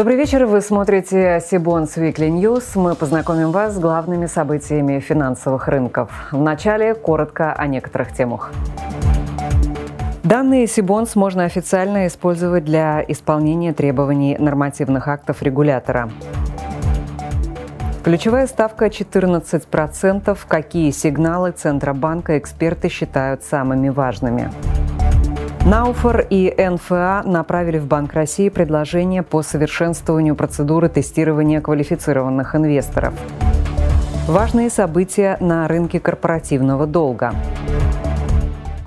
Добрый вечер. Вы смотрите Сибонс Weekly News. Мы познакомим вас с главными событиями финансовых рынков. Вначале коротко о некоторых темах. Данные Сибонс можно официально использовать для исполнения требований нормативных актов регулятора. Ключевая ставка 14%. Какие сигналы Центробанка эксперты считают самыми важными? Науфор и НФА направили в Банк России предложение по совершенствованию процедуры тестирования квалифицированных инвесторов. Важные события на рынке корпоративного долга.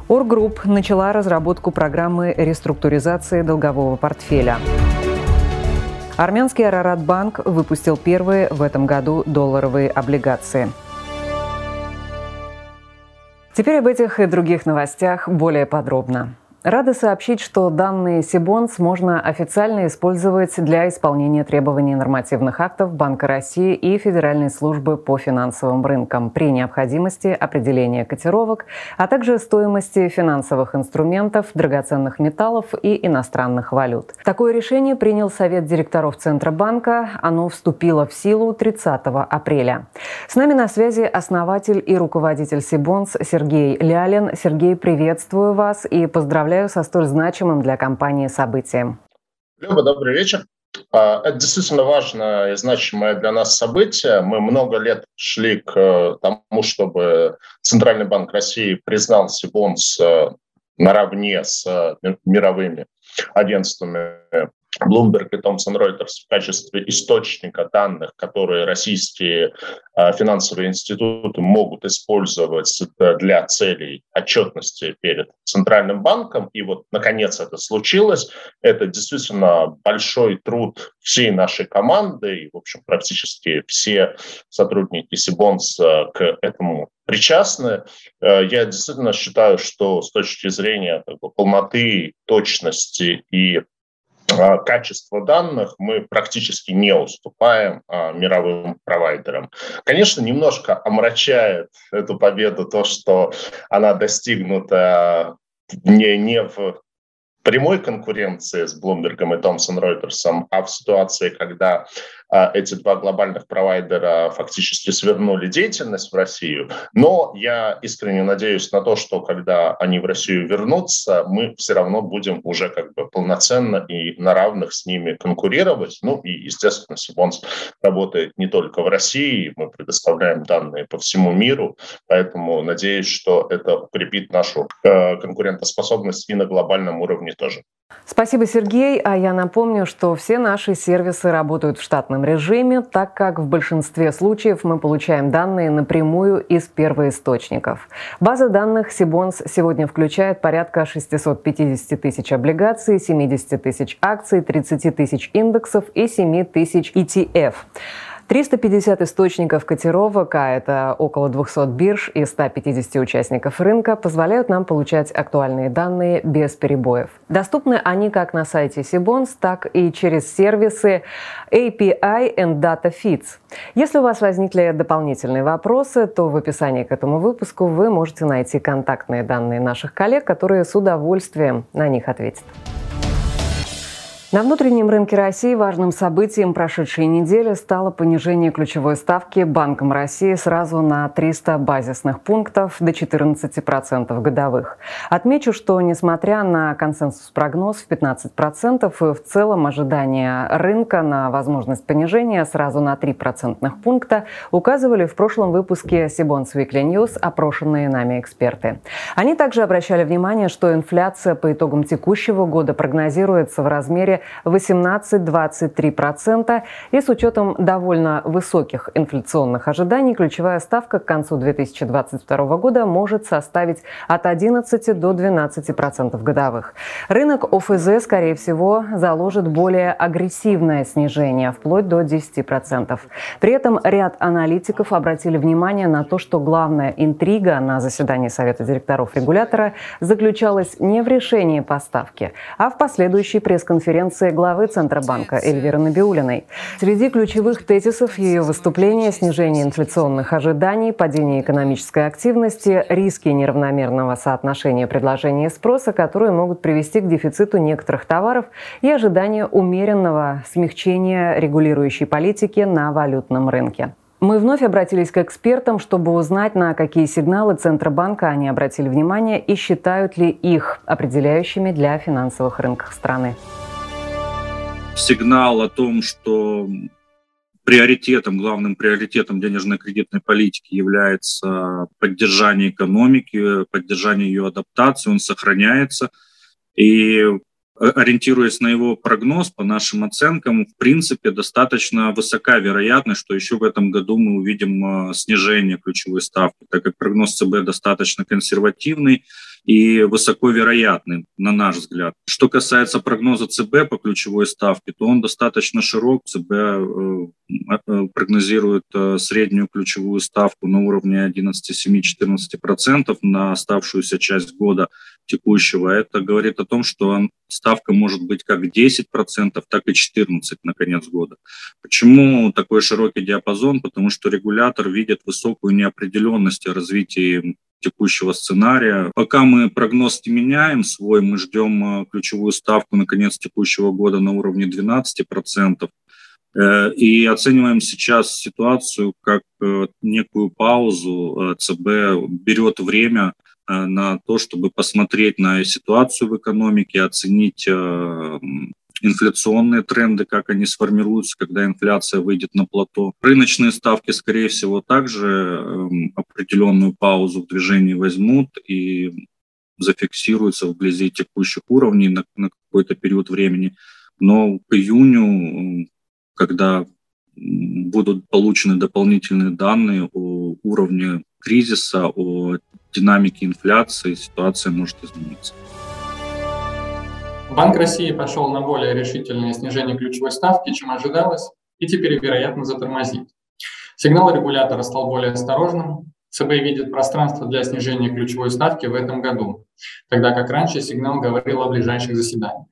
Оргрупп начала разработку программы реструктуризации долгового портфеля. Армянский Араратбанк выпустил первые в этом году долларовые облигации. Теперь об этих и других новостях более подробно. Рада сообщить, что данные Сибонс можно официально использовать для исполнения требований нормативных актов Банка России и Федеральной службы по финансовым рынкам при необходимости определения котировок, а также стоимости финансовых инструментов, драгоценных металлов и иностранных валют. Такое решение принял Совет директоров Центробанка. Оно вступило в силу 30 апреля. С нами на связи основатель и руководитель Сибонс Сергей Лялин. Сергей, приветствую вас и поздравляю поздравляю со столь значимым для компании событием. Люба, добрый вечер. А, это действительно важное и значимое для нас событие. Мы много лет шли к э, тому, чтобы Центральный банк России признал Сибонс э, наравне с э, мировыми агентствами Bloomberg и Thomson Reuters в качестве источника данных, которые российские а, финансовые институты могут использовать для целей отчетности перед Центральным банком. И вот, наконец, это случилось. Это действительно большой труд всей нашей команды, и, в общем, практически все сотрудники Сибонс к этому причастны. Э, я действительно считаю, что с точки зрения как бы, полноты, точности и а, качества данных мы практически не уступаем а, мировым провайдерам. Конечно, немножко омрачает эту победу то, что она достигнута не, не в прямой конкуренции с Bloomberg и Thomson Reuters, а в ситуации, когда а, эти два глобальных провайдера фактически свернули деятельность в Россию. Но я искренне надеюсь на то, что когда они в Россию вернутся, мы все равно будем уже как бы полноценно и на равных с ними конкурировать. Ну и, естественно, Сибонс работает не только в России, мы предоставляем данные по всему миру, поэтому надеюсь, что это укрепит нашу э, конкурентоспособность и на глобальном уровне тоже. Спасибо, Сергей. А я напомню, что все наши сервисы работают в штатном режиме, так как в большинстве случаев мы получаем данные напрямую из первоисточников. База данных Сибонс сегодня включает порядка 650 тысяч облигаций, 70 тысяч акций, 30 тысяч индексов и 7 тысяч ETF. 350 источников котировок, а это около 200 бирж и 150 участников рынка, позволяют нам получать актуальные данные без перебоев. Доступны они как на сайте Sibons, так и через сервисы API and Data Feeds. Если у вас возникли дополнительные вопросы, то в описании к этому выпуску вы можете найти контактные данные наших коллег, которые с удовольствием на них ответят. На внутреннем рынке России важным событием прошедшей недели стало понижение ключевой ставки Банком России сразу на 300 базисных пунктов до 14% годовых. Отмечу, что несмотря на консенсус-прогноз в 15% и в целом ожидания рынка на возможность понижения сразу на 3 процентных пункта указывали в прошлом выпуске Сибонс Weekly News опрошенные нами эксперты. Они также обращали внимание, что инфляция по итогам текущего года прогнозируется в размере 18-23%. И с учетом довольно высоких инфляционных ожиданий, ключевая ставка к концу 2022 года может составить от 11 до 12% годовых. Рынок ОФЗ, скорее всего, заложит более агрессивное снижение, вплоть до 10%. При этом ряд аналитиков обратили внимание на то, что главная интрига на заседании Совета директоров регулятора заключалась не в решении поставки, а в последующей пресс-конференции пресс-конференции главы Центробанка Эльвиры Набиулиной. Среди ключевых тезисов ее выступления – снижение инфляционных ожиданий, падение экономической активности, риски неравномерного соотношения предложения и спроса, которые могут привести к дефициту некоторых товаров и ожидание умеренного смягчения регулирующей политики на валютном рынке. Мы вновь обратились к экспертам, чтобы узнать, на какие сигналы Центробанка они обратили внимание и считают ли их определяющими для финансовых рынков страны. Сигнал о том, что приоритетом, главным приоритетом денежно-кредитной политики является поддержание экономики, поддержание ее адаптации, он сохраняется. И ориентируясь на его прогноз, по нашим оценкам, в принципе, достаточно высока вероятность, что еще в этом году мы увидим э, снижение ключевой ставки, так как прогноз ЦБ достаточно консервативный и высоко вероятный, на наш взгляд. Что касается прогноза ЦБ по ключевой ставке, то он достаточно широк. ЦБ э, э, прогнозирует среднюю ключевую ставку на уровне 11,7-14% на оставшуюся часть года текущего. Это говорит о том, что ставка может быть как 10%, так и 14% на конец года. Почему такой широкий диапазон? Потому что регулятор видит высокую неопределенность о развитии текущего сценария. Пока мы прогноз не меняем свой, мы ждем э, ключевую ставку на конец текущего года на уровне 12%. Э, и оцениваем сейчас ситуацию как э, некую паузу. ЦБ берет время на то, чтобы посмотреть на ситуацию в экономике, оценить э, инфляционные тренды, как они сформируются, когда инфляция выйдет на плато. Рыночные ставки, скорее всего, также эм, определенную паузу в движении возьмут и зафиксируются вблизи текущих уровней на, на какой-то период времени. Но к июню, когда будут получены дополнительные данные о уровне кризиса, о динамике инфляции ситуация может измениться. Банк России пошел на более решительное снижение ключевой ставки, чем ожидалось, и теперь, вероятно, затормозит. Сигнал регулятора стал более осторожным. ЦБ видит пространство для снижения ключевой ставки в этом году, тогда как раньше сигнал говорил о ближайших заседаниях.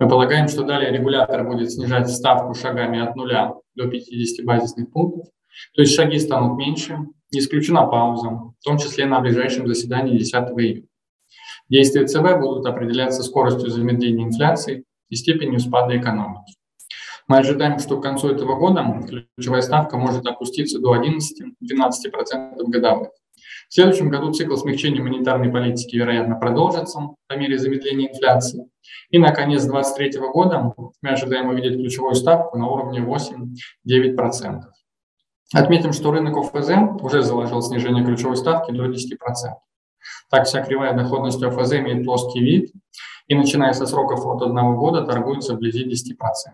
Мы полагаем, что далее регулятор будет снижать ставку шагами от 0 до 50 базисных пунктов, то есть шаги станут меньше, не исключена пауза, в том числе на ближайшем заседании 10 июня. Действия ЦБ будут определяться скоростью замедления инфляции и степенью спада экономики. Мы ожидаем, что к концу этого года ключевая ставка может опуститься до 11-12% годовых. В следующем году цикл смягчения монетарной политики, вероятно, продолжится по мере замедления инфляции. И на конец 2023 года мы ожидаем увидеть ключевую ставку на уровне 8-9%. Отметим, что рынок ОФЗ уже заложил снижение ключевой ставки до 10%. Так вся кривая доходности ОФЗ имеет плоский вид и, начиная со сроков от одного года, торгуется вблизи 10%.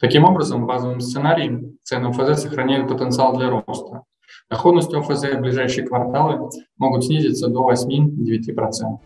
Таким образом, в базовом сценарии цены ОФЗ сохраняют потенциал для роста. Доходность ОФЗ в ближайшие кварталы могут снизиться до 8-9%.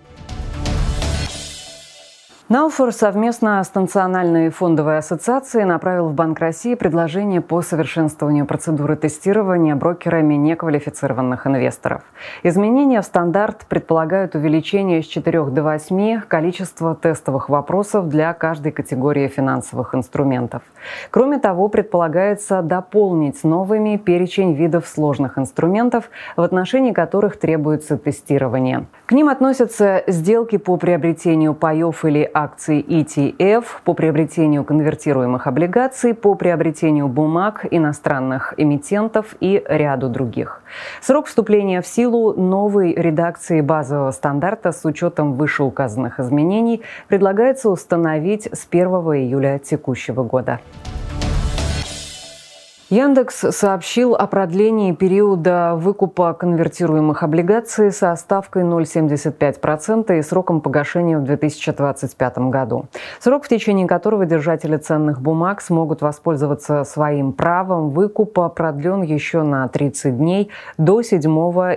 Науфор совместно с Национальной фондовой ассоциацией направил в Банк России предложение по совершенствованию процедуры тестирования брокерами неквалифицированных инвесторов. Изменения в стандарт предполагают увеличение с 4 до 8 количества тестовых вопросов для каждой категории финансовых инструментов. Кроме того, предполагается дополнить новыми перечень видов сложных инструментов, в отношении которых требуется тестирование. К ним относятся сделки по приобретению паев или акций ETF, по приобретению конвертируемых облигаций, по приобретению бумаг иностранных эмитентов и ряду других. Срок вступления в силу новой редакции базового стандарта с учетом вышеуказанных изменений предлагается установить с 1 июля текущего года. Яндекс сообщил о продлении периода выкупа конвертируемых облигаций со ставкой 0,75% и сроком погашения в 2025 году. Срок, в течение которого держатели ценных бумаг смогут воспользоваться своим правом выкупа, продлен еще на 30 дней до 7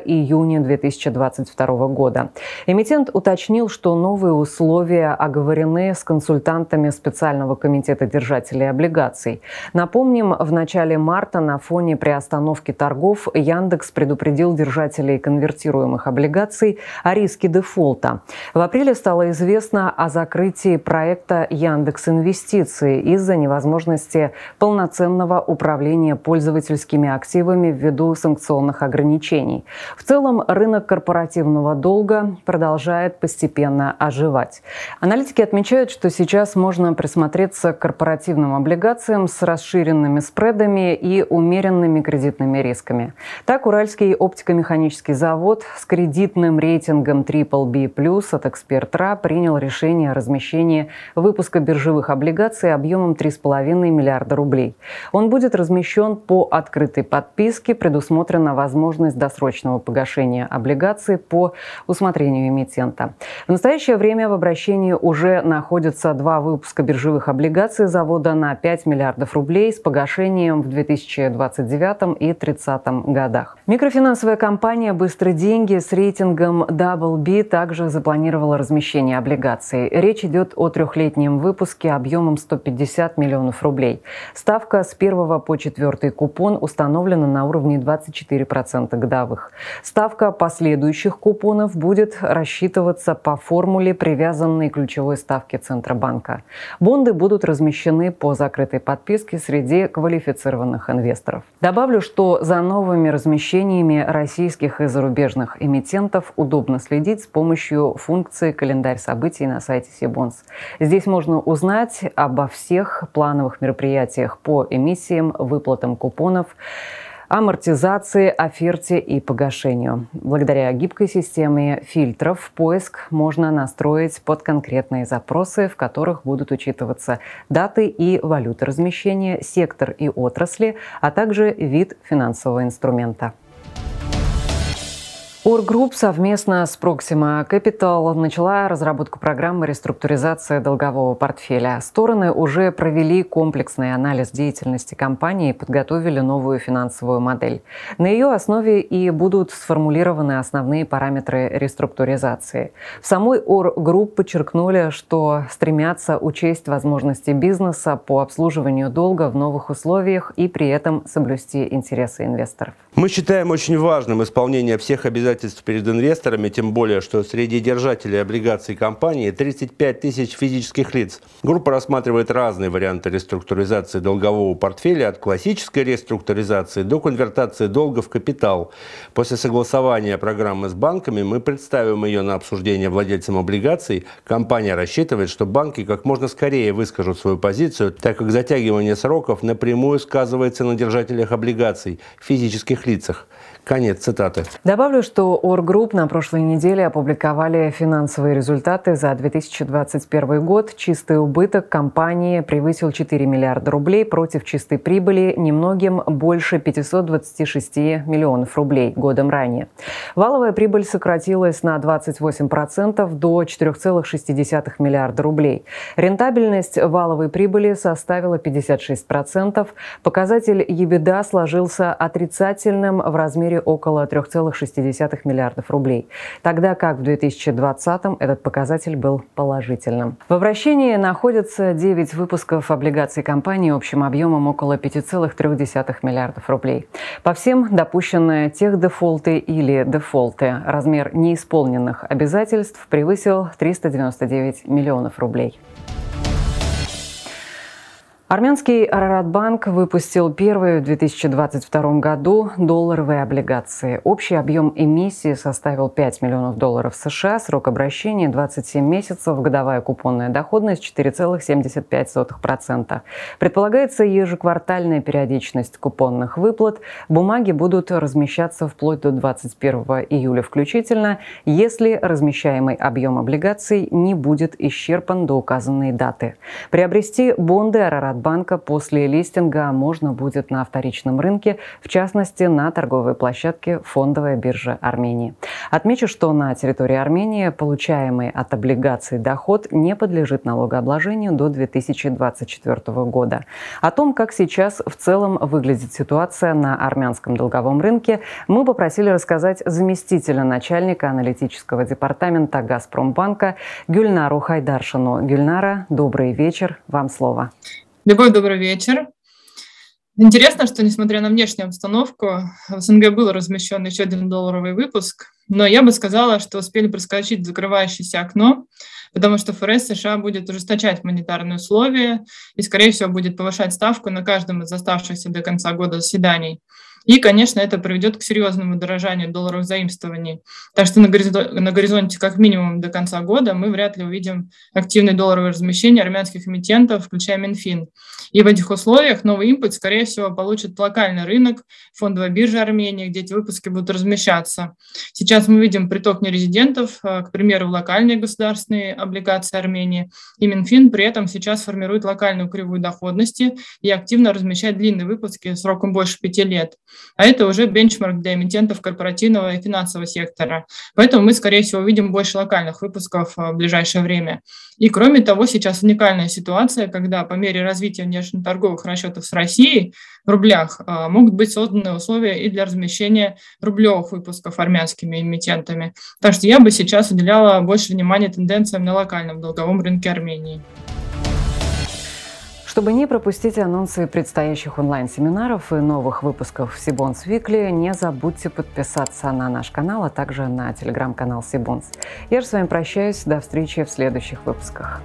июня 2022 года. Эмитент уточнил, что новые условия оговорены с консультантами специального комитета держателей облигаций. Напомним, в начале марта на фоне приостановки торгов Яндекс предупредил держателей конвертируемых облигаций о риске дефолта. В апреле стало известно о закрытии проекта Яндекс Инвестиции из-за невозможности полноценного управления пользовательскими активами ввиду санкционных ограничений. В целом рынок корпоративного долга продолжает постепенно оживать. Аналитики отмечают, что сейчас можно присмотреться к корпоративным облигациям с расширенными спредами и умеренными кредитными рисками. Так, Уральский оптико-механический завод с кредитным рейтингом BBB+, от Экспертра принял решение о размещении выпуска биржевых облигаций объемом 3,5 миллиарда рублей. Он будет размещен по открытой подписке, предусмотрена возможность досрочного погашения облигаций по усмотрению эмитента. В настоящее время в обращении уже находятся два выпуска биржевых облигаций завода на 5 миллиардов рублей с погашением в 2029 и 2030 годах. Микрофинансовая компания «Быстрые деньги» с рейтингом Double B также запланировала размещение облигаций. Речь идет о трехлетнем выпуске объемом 150 миллионов рублей. Ставка с первого по четвертый купон установлена на уровне 24% годовых. Ставка последующих купонов будет рассчитываться по формуле, привязанной к ключевой ставке Центробанка. Бонды будут размещены по закрытой подписке среди квалифицированных инвесторов. Добавлю, что за новыми размещениями российских и зарубежных эмитентов удобно следить с помощью функции «Календарь событий» на сайте Сибонс. Здесь можно узнать обо всех плановых мероприятиях по эмиссиям, выплатам купонов, амортизации, оферте и погашению. Благодаря гибкой системе фильтров поиск можно настроить под конкретные запросы, в которых будут учитываться даты и валюты размещения, сектор и отрасли, а также вид финансового инструмента. Оргрупп совместно с Proxima Capital начала разработку программы реструктуризации долгового портфеля. Стороны уже провели комплексный анализ деятельности компании и подготовили новую финансовую модель. На ее основе и будут сформулированы основные параметры реструктуризации. В самой Оргрупп подчеркнули, что стремятся учесть возможности бизнеса по обслуживанию долга в новых условиях и при этом соблюсти интересы инвесторов. Мы считаем очень важным исполнение всех обязательств перед инвесторами, тем более, что среди держателей облигаций компании 35 тысяч физических лиц. Группа рассматривает разные варианты реструктуризации долгового портфеля от классической реструктуризации до конвертации долга в капитал. После согласования программы с банками мы представим ее на обсуждение владельцам облигаций. Компания рассчитывает, что банки как можно скорее выскажут свою позицию, так как затягивание сроков напрямую сказывается на держателях облигаций, физических лицах. Конец цитаты. Добавлю, что Оргрупп на прошлой неделе опубликовали финансовые результаты за 2021 год. Чистый убыток компании превысил 4 миллиарда рублей против чистой прибыли немногим больше 526 миллионов рублей годом ранее. Валовая прибыль сократилась на 28% до 4,6 миллиарда рублей. Рентабельность валовой прибыли составила 56%. Показатель EBITDA сложился отрицательным в размере размере около 3,6 миллиардов рублей, тогда как в 2020 этот показатель был положительным. В обращении находятся 9 выпусков облигаций компании общим объемом около 5,3 миллиардов рублей. По всем допущенные тех дефолты или дефолты размер неисполненных обязательств превысил 399 миллионов рублей. Армянский Араратбанк выпустил первые в 2022 году долларовые облигации. Общий объем эмиссии составил 5 миллионов долларов США, срок обращения 27 месяцев, годовая купонная доходность 4,75%. Предполагается ежеквартальная периодичность купонных выплат. Бумаги будут размещаться вплоть до 21 июля включительно, если размещаемый объем облигаций не будет исчерпан до указанной даты. Приобрести бонды Араратбанк банка после листинга можно будет на вторичном рынке, в частности на торговой площадке фондовая биржа Армении. Отмечу, что на территории Армении получаемый от облигаций доход не подлежит налогообложению до 2024 года. О том, как сейчас в целом выглядит ситуация на армянском долговом рынке, мы попросили рассказать заместителя начальника аналитического департамента «Газпромбанка» Гюльнару Хайдаршину. Гюльнара, добрый вечер, вам слово. Любовь, добрый вечер. Интересно, что несмотря на внешнюю обстановку, в СНГ был размещен еще один долларовый выпуск, но я бы сказала, что успели проскочить закрывающееся окно, потому что ФРС США будет ужесточать монетарные условия и, скорее всего, будет повышать ставку на каждом из оставшихся до конца года заседаний. И, конечно, это приведет к серьезному дорожанию долларовых заимствований. Так что на горизонте, на горизонте как минимум до конца года мы вряд ли увидим активное долларовое размещение армянских эмитентов, включая Минфин. И в этих условиях новый импульс, скорее всего, получит локальный рынок, фондовая биржа Армении, где эти выпуски будут размещаться. Сейчас мы видим приток нерезидентов, э, к примеру, в локальные государственные облигации Армении. И Минфин при этом сейчас формирует локальную кривую доходности и активно размещает длинные выпуски сроком больше пяти лет. А это уже бенчмарк для эмитентов корпоративного и финансового сектора. Поэтому мы, скорее всего, увидим больше локальных выпусков э, в ближайшее время. И кроме того, сейчас уникальная ситуация, когда по мере развития внешнеторговых расчетов с Россией в рублях э, могут быть созданы условия и для размещения рублевых выпусков армянскими эмитентами. Так что я бы сейчас уделяла больше внимания тенденциям на локальном долговом рынке Армении. Чтобы не пропустить анонсы предстоящих онлайн-семинаров и новых выпусков Сибонс Викли, не забудьте подписаться на наш канал, а также на телеграм-канал Сибонс. Я же с вами прощаюсь. До встречи в следующих выпусках.